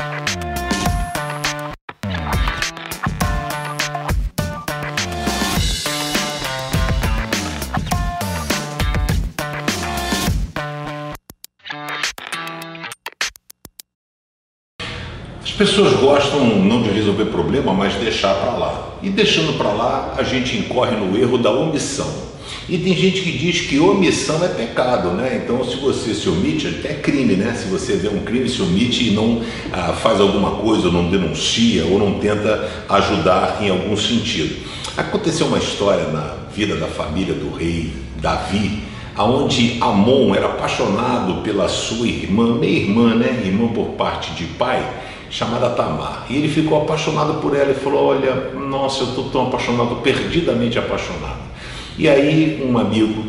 Bye. Pessoas gostam não de resolver problema, mas deixar para lá. E deixando para lá, a gente incorre no erro da omissão. E tem gente que diz que omissão é pecado, né? Então, se você se omite, é crime, né? Se você vê um crime, se omite e não ah, faz alguma coisa, ou não denuncia, ou não tenta ajudar em algum sentido. Aconteceu uma história na vida da família do rei Davi, aonde Amon era apaixonado pela sua irmã, meia-irmã, né? Irmã por parte de pai chamada Tamar. E ele ficou apaixonado por ela e falou: Olha, nossa, eu estou tão apaixonado, perdidamente apaixonado. E aí, um amigo,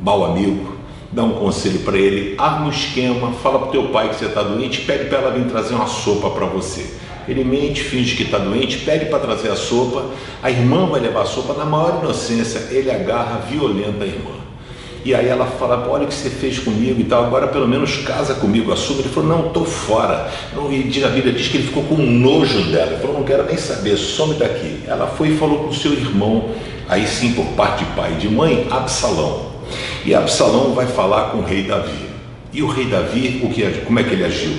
mau amigo, dá um conselho para ele: arma um esquema, fala para o teu pai que você está doente, pede para ela vir trazer uma sopa para você. Ele mente, finge que está doente, pede para trazer a sopa, a irmã vai levar a sopa, na maior inocência, ele agarra violenta a irmã. E aí ela fala, olha o que você fez comigo e tal, agora pelo menos casa comigo, assume. Ele falou, não, estou fora. E a Bíblia diz que ele ficou com nojo dela. Ele falou, não quero nem saber, some daqui. Ela foi e falou com o seu irmão, aí sim por parte de pai e de mãe, Absalão. E Absalão vai falar com o rei Davi. E o rei Davi, o que, como é que ele agiu?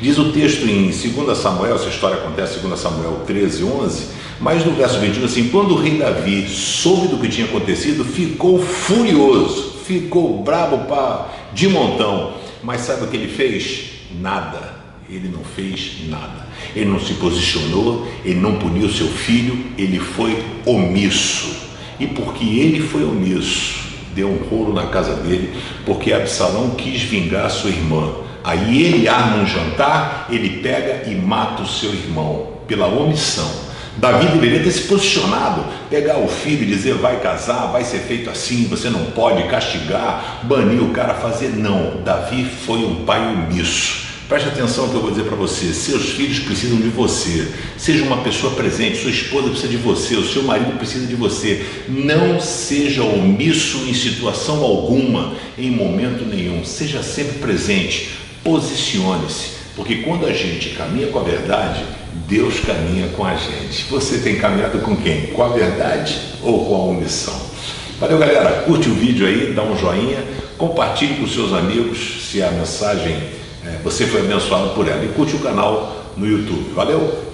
Diz o texto em 2 Samuel, essa história acontece em 2 Samuel 13, 11, mas no verso 21 assim, quando o rei Davi soube do que tinha acontecido, ficou furioso ficou brabo para de montão. Mas sabe o que ele fez? Nada. Ele não fez nada. Ele não se posicionou, ele não puniu seu filho, ele foi omisso. E porque ele foi omisso, deu um rolo na casa dele, porque Absalão quis vingar sua irmã. Aí ele arma um jantar, ele pega e mata o seu irmão pela omissão. Davi deveria ter se posicionado, pegar o filho e dizer vai casar, vai ser feito assim, você não pode castigar, banir o cara, fazer. Não, Davi foi um pai omisso. Preste atenção no que eu vou dizer para você. Seus filhos precisam de você. Seja uma pessoa presente. Sua esposa precisa de você. O seu marido precisa de você. Não seja omisso em situação alguma, em momento nenhum. Seja sempre presente. Posicione-se. Porque quando a gente caminha com a verdade, Deus caminha com a gente. Você tem caminhado com quem? Com a verdade ou com a omissão? Valeu, galera. Curte o vídeo aí, dá um joinha, compartilhe com seus amigos se a mensagem é, você foi abençoado por ela e curte o canal no YouTube. Valeu!